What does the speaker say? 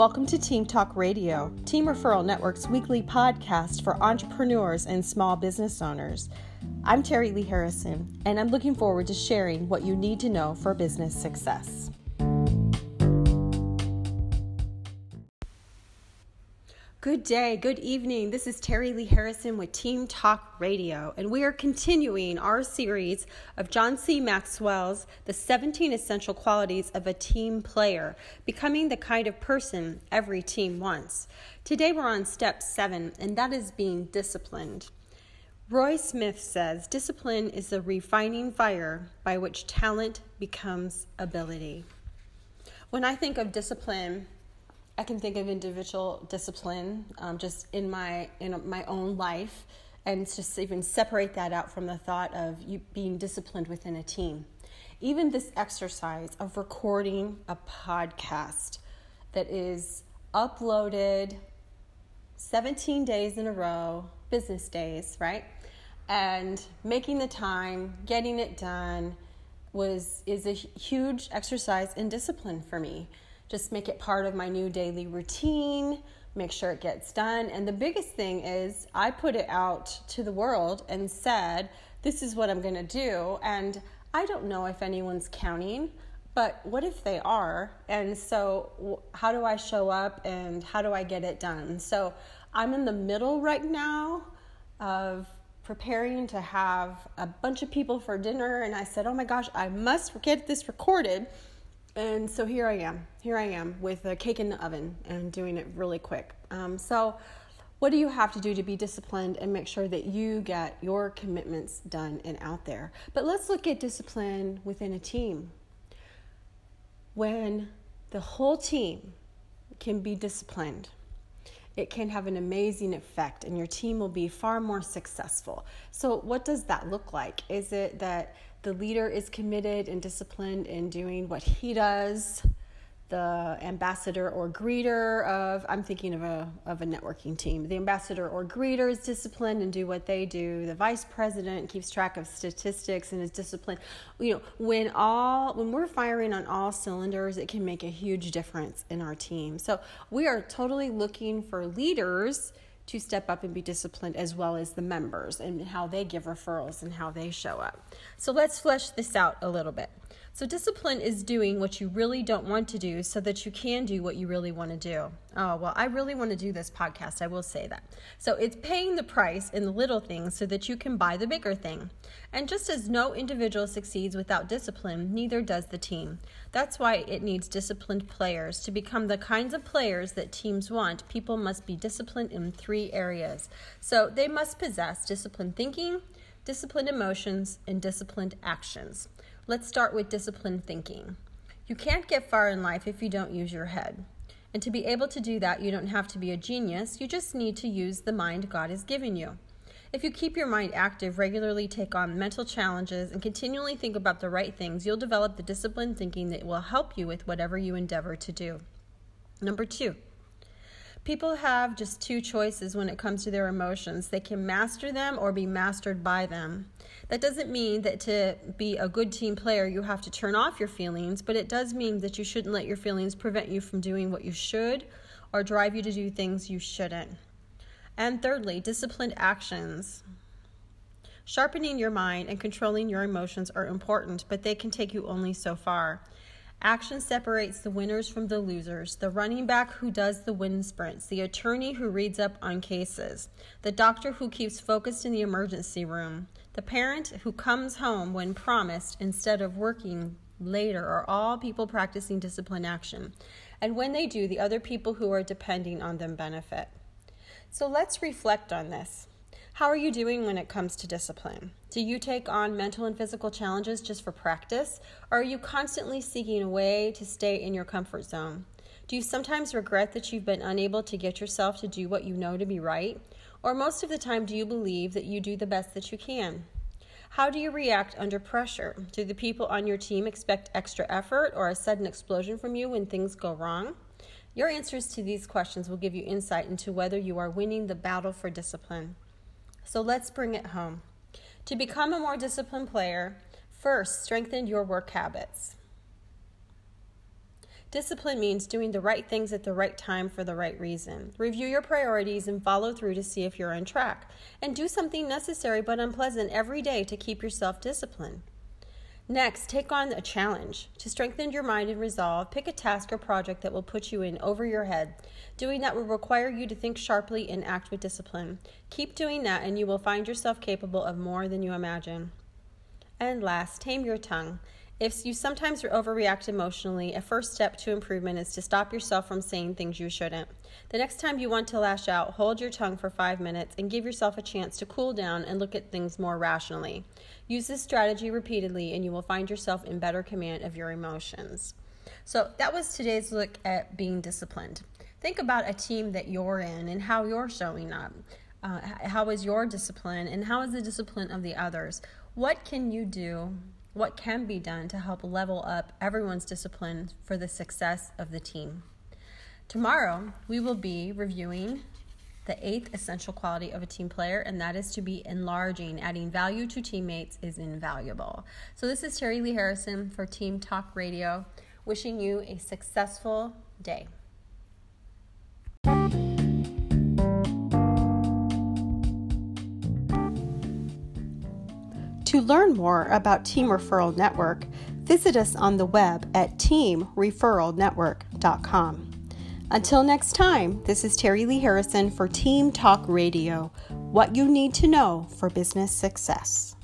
Welcome to Team Talk Radio, Team Referral Network's weekly podcast for entrepreneurs and small business owners. I'm Terry Lee Harrison, and I'm looking forward to sharing what you need to know for business success. Good day, good evening. This is Terry Lee Harrison with Team Talk Radio, and we are continuing our series of John C. Maxwell's The 17 Essential Qualities of a Team Player, becoming the kind of person every team wants. Today we're on step seven, and that is being disciplined. Roy Smith says discipline is the refining fire by which talent becomes ability. When I think of discipline, I can think of individual discipline um, just in my in my own life, and just even separate that out from the thought of you being disciplined within a team. Even this exercise of recording a podcast that is uploaded 17 days in a row, business days, right? And making the time, getting it done was is a huge exercise in discipline for me just make it part of my new daily routine, make sure it gets done. And the biggest thing is, I put it out to the world and said, This is what I'm going to do. And I don't know if anyone's counting, but what if they are? And so, how do I show up and how do I get it done? So, I'm in the middle right now of preparing to have a bunch of people for dinner. And I said, Oh my gosh, I must get this recorded and so here I am. Here I am with a cake in the oven and doing it really quick. Um, so, what do you have to do to be disciplined and make sure that you get your commitments done and out there? But let's look at discipline within a team. When the whole team can be disciplined, it can have an amazing effect and your team will be far more successful. So, what does that look like? Is it that the leader is committed and disciplined in doing what he does? The ambassador or greeter of, I'm thinking of a, of a networking team. The ambassador or greeter is disciplined and do what they do. The vice president keeps track of statistics and is disciplined. You know, when all, when we're firing on all cylinders, it can make a huge difference in our team. So we are totally looking for leaders to step up and be disciplined as well as the members and how they give referrals and how they show up. So let's flesh this out a little bit. So, discipline is doing what you really don't want to do so that you can do what you really want to do. Oh, well, I really want to do this podcast. I will say that. So, it's paying the price in the little things so that you can buy the bigger thing. And just as no individual succeeds without discipline, neither does the team. That's why it needs disciplined players. To become the kinds of players that teams want, people must be disciplined in three areas. So, they must possess disciplined thinking, disciplined emotions, and disciplined actions. Let's start with disciplined thinking. You can't get far in life if you don't use your head. And to be able to do that, you don't have to be a genius, you just need to use the mind God has given you. If you keep your mind active, regularly take on mental challenges, and continually think about the right things, you'll develop the disciplined thinking that will help you with whatever you endeavor to do. Number two, People have just two choices when it comes to their emotions. They can master them or be mastered by them. That doesn't mean that to be a good team player, you have to turn off your feelings, but it does mean that you shouldn't let your feelings prevent you from doing what you should or drive you to do things you shouldn't. And thirdly, disciplined actions. Sharpening your mind and controlling your emotions are important, but they can take you only so far. Action separates the winners from the losers. The running back who does the wind sprints, the attorney who reads up on cases, the doctor who keeps focused in the emergency room, the parent who comes home when promised instead of working later are all people practicing discipline action. And when they do, the other people who are depending on them benefit. So let's reflect on this. How are you doing when it comes to discipline? Do you take on mental and physical challenges just for practice? Or are you constantly seeking a way to stay in your comfort zone? Do you sometimes regret that you've been unable to get yourself to do what you know to be right? Or most of the time, do you believe that you do the best that you can? How do you react under pressure? Do the people on your team expect extra effort or a sudden explosion from you when things go wrong? Your answers to these questions will give you insight into whether you are winning the battle for discipline. So let's bring it home. To become a more disciplined player, first strengthen your work habits. Discipline means doing the right things at the right time for the right reason. Review your priorities and follow through to see if you're on track. And do something necessary but unpleasant every day to keep yourself disciplined. Next, take on a challenge. To strengthen your mind and resolve, pick a task or project that will put you in over your head. Doing that will require you to think sharply and act with discipline. Keep doing that, and you will find yourself capable of more than you imagine. And last, tame your tongue. If you sometimes overreact emotionally, a first step to improvement is to stop yourself from saying things you shouldn't. The next time you want to lash out, hold your tongue for five minutes and give yourself a chance to cool down and look at things more rationally. Use this strategy repeatedly, and you will find yourself in better command of your emotions. So, that was today's look at being disciplined. Think about a team that you're in and how you're showing up. Uh, how is your discipline, and how is the discipline of the others? What can you do what can be done to help level up everyone's discipline for the success of the team. Tomorrow, we will be reviewing the eighth essential quality of a team player, and that is to be enlarging. Adding value to teammates is invaluable. So, this is Terry Lee Harrison for Team Talk Radio, wishing you a successful day. To learn more about Team Referral Network, visit us on the web at teamreferralnetwork.com. Until next time, this is Terry Lee Harrison for Team Talk Radio what you need to know for business success.